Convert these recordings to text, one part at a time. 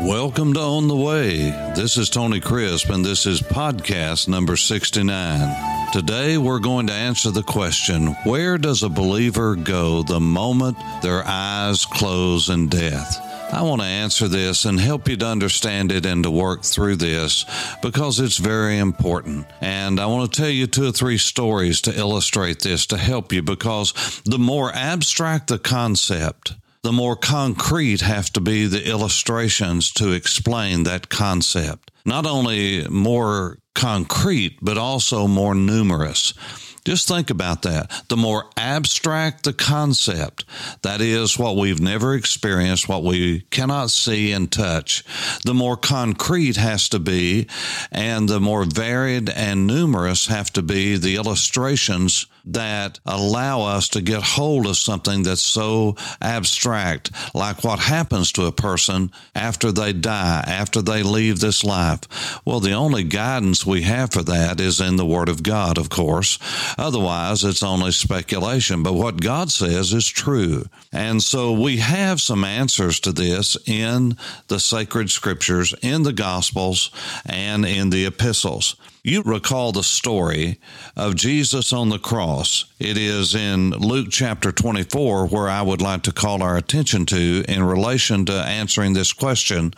Welcome to On the Way. This is Tony Crisp, and this is podcast number 69. Today, we're going to answer the question Where does a believer go the moment their eyes close in death? I want to answer this and help you to understand it and to work through this because it's very important. And I want to tell you two or three stories to illustrate this to help you because the more abstract the concept, the more concrete have to be the illustrations to explain that concept. Not only more concrete, but also more numerous. Just think about that. The more abstract the concept, that is what we've never experienced, what we cannot see and touch, the more concrete has to be, and the more varied and numerous have to be the illustrations that allow us to get hold of something that's so abstract, like what happens to a person after they die, after they leave this life. Well, the only guidance we have for that is in the Word of God, of course. Otherwise, it's only speculation. But what God says is true. And so we have some answers to this in the sacred scriptures, in the Gospels, and in the epistles. You recall the story of Jesus on the cross. It is in Luke chapter 24 where I would like to call our attention to in relation to answering this question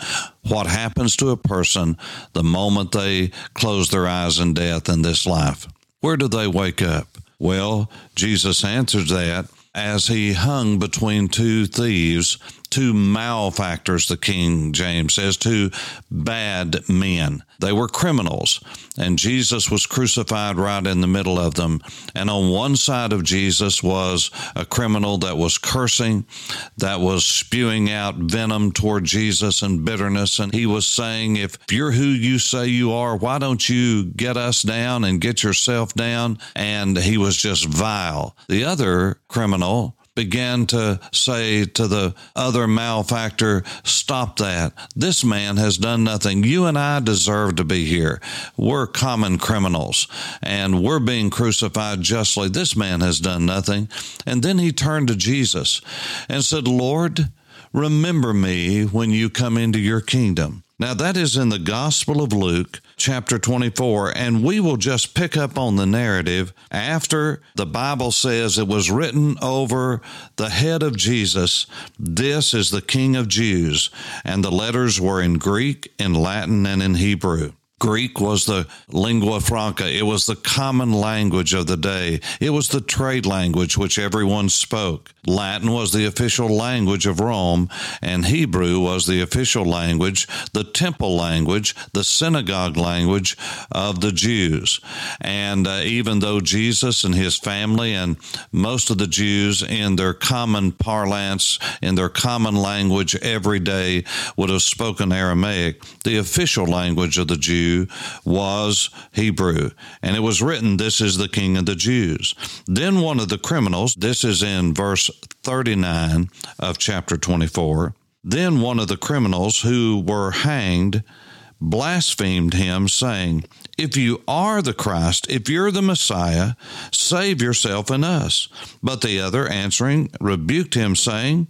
what happens to a person the moment they close their eyes in death in this life? Where do they wake up? Well, Jesus answers that as he hung between two thieves two malefactors, the King James says, two bad men. They were criminals, and Jesus was crucified right in the middle of them. And on one side of Jesus was a criminal that was cursing, that was spewing out venom toward Jesus and bitterness. And he was saying, If you're who you say you are, why don't you get us down and get yourself down? And he was just vile. The other criminal began to say to the other malefactor, Stop that. This man has done nothing. You and I deserve to be here. We're common criminals and we're being crucified justly. This man has done nothing. And then he turned to Jesus and said, Lord, remember me when you come into your kingdom. Now, that is in the Gospel of Luke, chapter 24, and we will just pick up on the narrative after the Bible says it was written over the head of Jesus, This is the King of Jews, and the letters were in Greek, in Latin, and in Hebrew. Greek was the lingua franca. It was the common language of the day. It was the trade language which everyone spoke. Latin was the official language of Rome, and Hebrew was the official language, the temple language, the synagogue language of the Jews. And uh, even though Jesus and his family and most of the Jews in their common parlance, in their common language every day would have spoken Aramaic, the official language of the Jews was Hebrew. And it was written, This is the King of the Jews. Then one of the criminals, this is in verse 39 of chapter 24, then one of the criminals who were hanged blasphemed him, saying, If you are the Christ, if you're the Messiah, save yourself and us. But the other answering rebuked him, saying,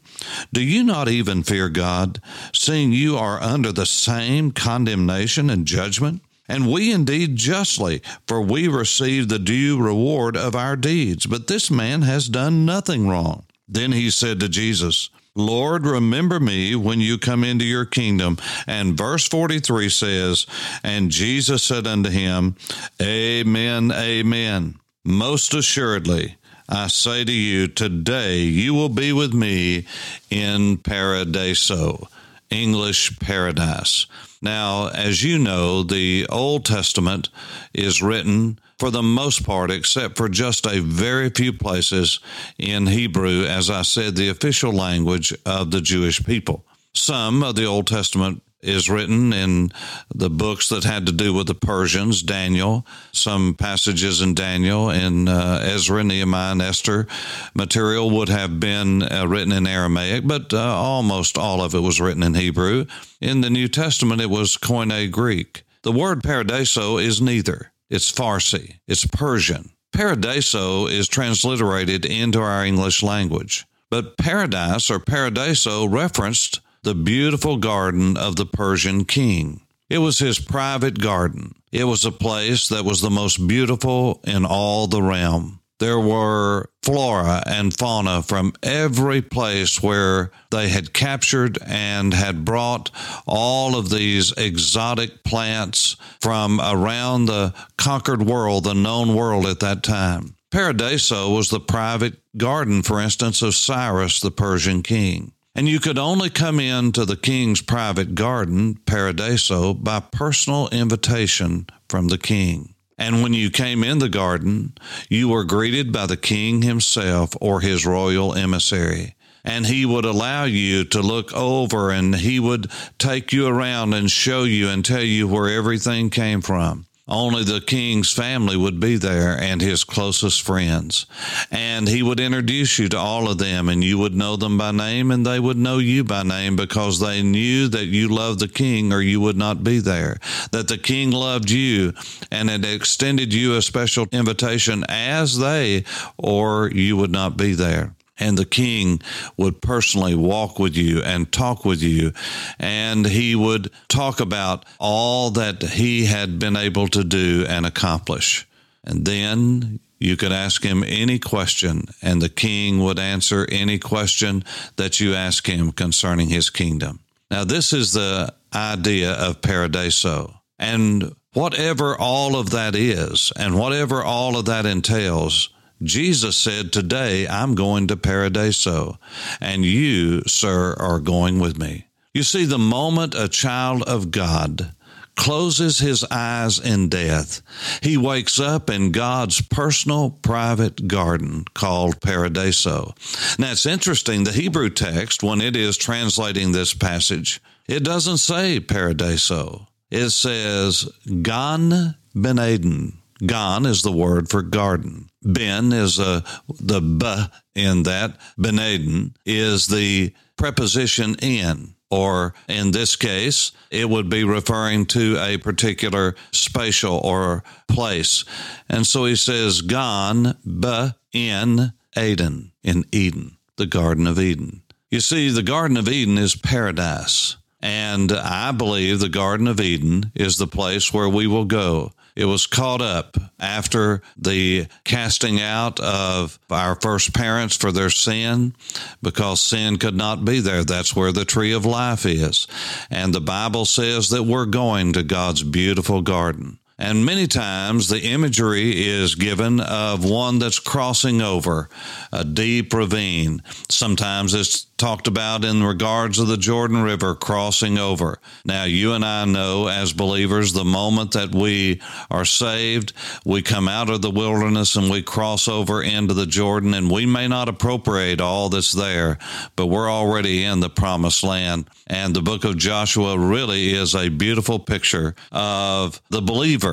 Do you not even fear God, seeing you are under the same condemnation and judgment? And we indeed justly, for we receive the due reward of our deeds. But this man has done nothing wrong. Then he said to Jesus, Lord, remember me when you come into your kingdom. And verse 43 says, And Jesus said unto him, Amen, amen. Most assuredly, I say to you, today you will be with me in paradiso, English paradise. Now, as you know, the Old Testament is written for the most part, except for just a very few places in Hebrew, as I said, the official language of the Jewish people. Some of the Old Testament is written in the books that had to do with the Persians, Daniel, some passages in Daniel, in uh, Ezra, Nehemiah, and Esther. Material would have been uh, written in Aramaic, but uh, almost all of it was written in Hebrew. In the New Testament, it was Koine Greek. The word paradiso is neither. It's Farsi, it's Persian. Paradiso is transliterated into our English language. But paradise or paradiso referenced the beautiful garden of the Persian king. It was his private garden. It was a place that was the most beautiful in all the realm. There were flora and fauna from every place where they had captured and had brought all of these exotic plants from around the conquered world, the known world at that time. Paradiso was the private garden, for instance, of Cyrus, the Persian king. And you could only come into the king's private garden, Paradiso, by personal invitation from the king. And when you came in the garden, you were greeted by the king himself or his royal emissary. And he would allow you to look over and he would take you around and show you and tell you where everything came from. Only the king's family would be there and his closest friends. And he would introduce you to all of them, and you would know them by name, and they would know you by name because they knew that you loved the king or you would not be there. That the king loved you and had extended you a special invitation as they, or you would not be there and the king would personally walk with you and talk with you and he would talk about all that he had been able to do and accomplish. And then you could ask him any question and the king would answer any question that you ask him concerning his kingdom. Now this is the idea of paradiso. And whatever all of that is and whatever all of that entails Jesus said, Today I'm going to Paradiso, and you, sir, are going with me. You see, the moment a child of God closes his eyes in death, he wakes up in God's personal private garden called Paradiso. Now, it's interesting, the Hebrew text, when it is translating this passage, it doesn't say Paradiso. It says Gan Ben Eden. Gan is the word for garden. Ben is uh, the b in that. Benaden is the preposition in, or in this case, it would be referring to a particular spatial or place. And so he says, Gan b in Eden, in Eden, the Garden of Eden. You see, the Garden of Eden is paradise. And I believe the Garden of Eden is the place where we will go it was caught up after the casting out of our first parents for their sin because sin could not be there. That's where the tree of life is. And the Bible says that we're going to God's beautiful garden. And many times the imagery is given of one that's crossing over a deep ravine. Sometimes it's talked about in regards of the Jordan River crossing over. Now, you and I know as believers, the moment that we are saved, we come out of the wilderness and we cross over into the Jordan, and we may not appropriate all that's there, but we're already in the promised land. And the book of Joshua really is a beautiful picture of the believer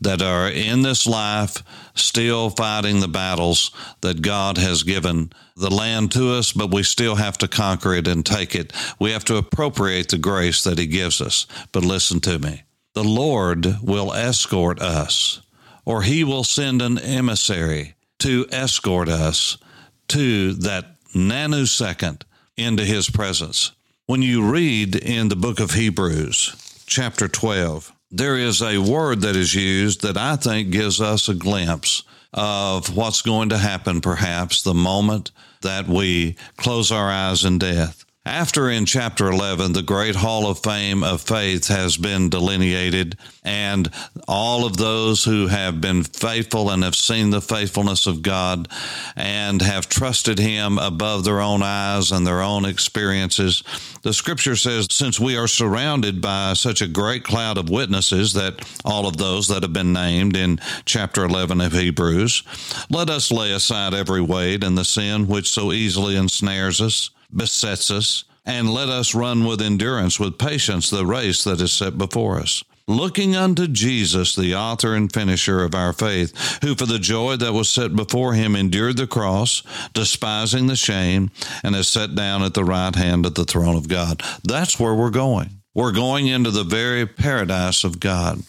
that are in this life still fighting the battles that God has given the land to us, but we still have to conquer it and take it. We have to appropriate the grace that He gives us. But listen to me the Lord will escort us, or He will send an emissary to escort us to that nanosecond into His presence. When you read in the book of Hebrews, chapter 12, there is a word that is used that I think gives us a glimpse of what's going to happen perhaps the moment that we close our eyes in death. After in chapter 11, the great hall of fame of faith has been delineated, and all of those who have been faithful and have seen the faithfulness of God and have trusted Him above their own eyes and their own experiences. The scripture says, since we are surrounded by such a great cloud of witnesses, that all of those that have been named in chapter 11 of Hebrews, let us lay aside every weight and the sin which so easily ensnares us besets us, and let us run with endurance, with patience, the race that is set before us looking unto Jesus, the author and finisher of our faith, who for the joy that was set before him endured the cross, despising the shame, and has sat down at the right hand of the throne of God. That's where we're going. We're going into the very paradise of God.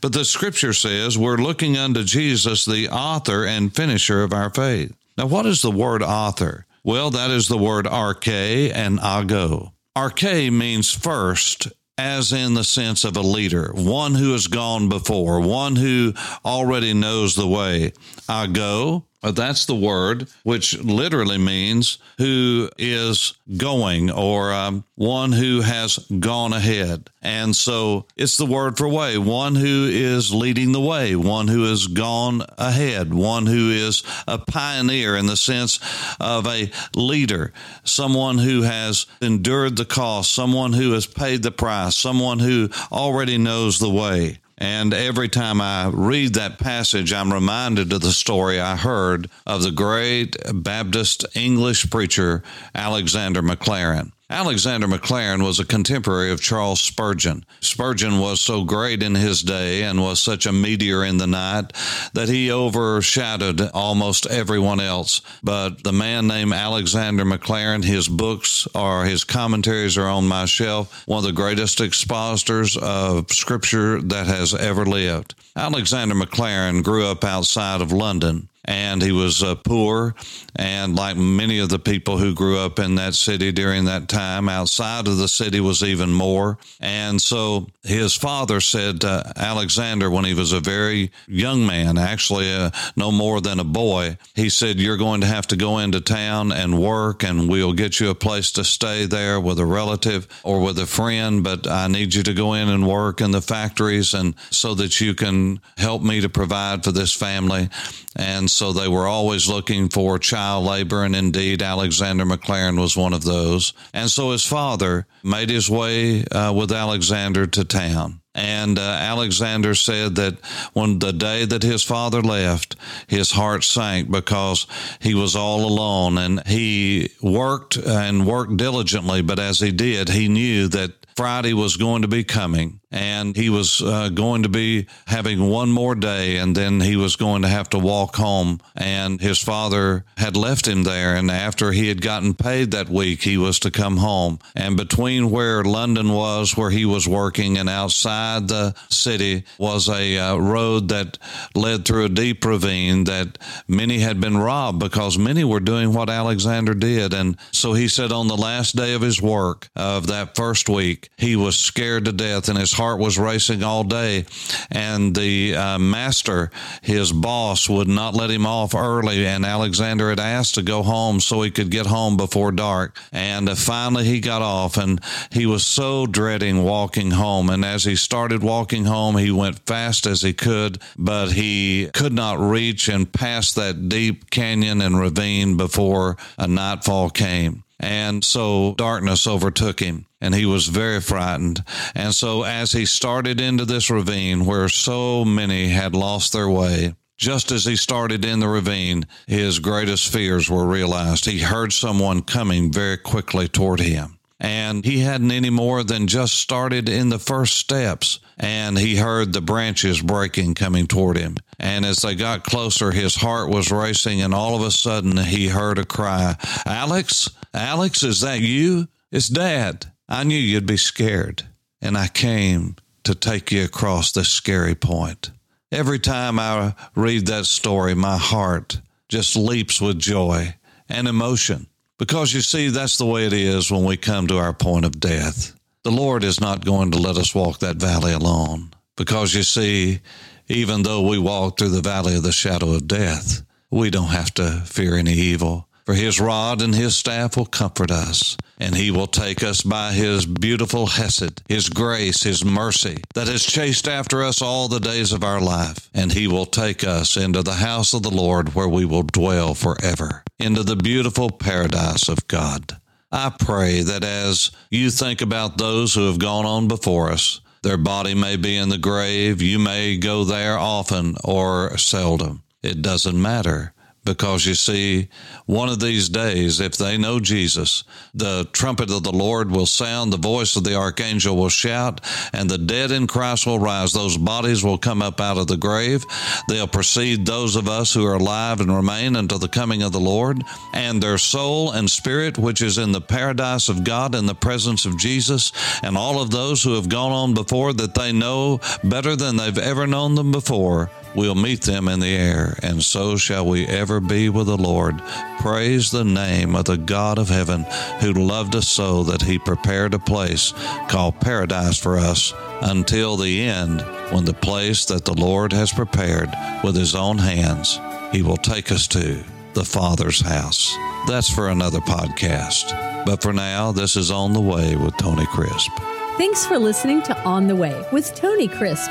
But the scripture says we're looking unto Jesus, the author and finisher of our faith. Now, what is the word author? Well, that is the word arche and ago. Arche means first, as in the sense of a leader, one who has gone before, one who already knows the way. Ago that's the word, which literally means who is going or um, one who has gone ahead. And so it's the word for way, one who is leading the way, one who has gone ahead, one who is a pioneer in the sense of a leader, someone who has endured the cost, someone who has paid the price, someone who already knows the way. And every time I read that passage, I'm reminded of the story I heard of the great Baptist English preacher, Alexander Maclaren. Alexander Maclaren was a contemporary of Charles Spurgeon. Spurgeon was so great in his day and was such a meteor in the night that he overshadowed almost everyone else. But the man named Alexander Maclaren, his books or his commentaries are on my shelf, one of the greatest expositors of scripture that has ever lived. Alexander Maclaren grew up outside of London and he was uh, poor. And like many of the people who grew up in that city during that time, outside of the city was even more. And so his father said to Alexander, when he was a very young man, actually uh, no more than a boy, he said, You're going to have to go into town and work, and we'll get you a place to stay there with a relative or with a friend. But I need you to go in and work in the factories and so that you can help me to provide for this family. And they were always looking for child labor, and indeed Alexander Maclaren was one of those. And so his father made his way uh, with Alexander to town. And uh, Alexander said that when the day that his father left, his heart sank because he was all alone and he worked and worked diligently. But as he did, he knew that Friday was going to be coming and he was uh, going to be having one more day and then he was going to have to walk home. And his father had left him there and after he had gotten paid that week he was to come home. And between where london was where he was working and outside the city was a uh, road that led through a deep ravine that many had been robbed because many were doing what alexander did. And so he said on the last day of his work of that first week he was scared to death and his heart was racing all day. And the uh, master, his boss, would not let him off early. And Alexander had asked to go home so he could get home before dark. And uh, finally he got off and he was so dreading walking home. And as he started walking home, he went fast as he could, but he could not reach and pass that deep canyon and ravine before a nightfall came. And so darkness overtook him and he was very frightened. And so as he started into this ravine where so many had lost their way, just as he started in the ravine, his greatest fears were realized. He heard someone coming very quickly toward him. And he hadn't any more than just started in the first steps. And he heard the branches breaking coming toward him. And as they got closer, his heart was racing. And all of a sudden, he heard a cry Alex, Alex, is that you? It's Dad. I knew you'd be scared, and I came to take you across this scary point. Every time I read that story, my heart just leaps with joy and emotion because you see, that's the way it is when we come to our point of death. The Lord is not going to let us walk that valley alone because you see, even though we walk through the valley of the shadow of death, we don't have to fear any evil for his rod and his staff will comfort us, and he will take us by his beautiful hesed, his grace, his mercy that has chased after us all the days of our life, and he will take us into the house of the Lord where we will dwell forever, into the beautiful paradise of God. I pray that as you think about those who have gone on before us, their body may be in the grave. You may go there often or seldom. It doesn't matter Because you see, one of these days, if they know Jesus, the trumpet of the Lord will sound, the voice of the archangel will shout, and the dead in Christ will rise. Those bodies will come up out of the grave. They'll precede those of us who are alive and remain until the coming of the Lord. And their soul and spirit, which is in the paradise of God in the presence of Jesus, and all of those who have gone on before that they know better than they've ever known them before, we'll meet them in the air, and so shall we ever be with the Lord. Praise the name of the God of heaven who loved us so that he prepared a place called paradise for us until the end, when the place that the Lord has prepared with his own hands, he will take us to the Father's house. That's for another podcast. But for now, this is On the Way with Tony Crisp. Thanks for listening to On the Way with Tony Crisp.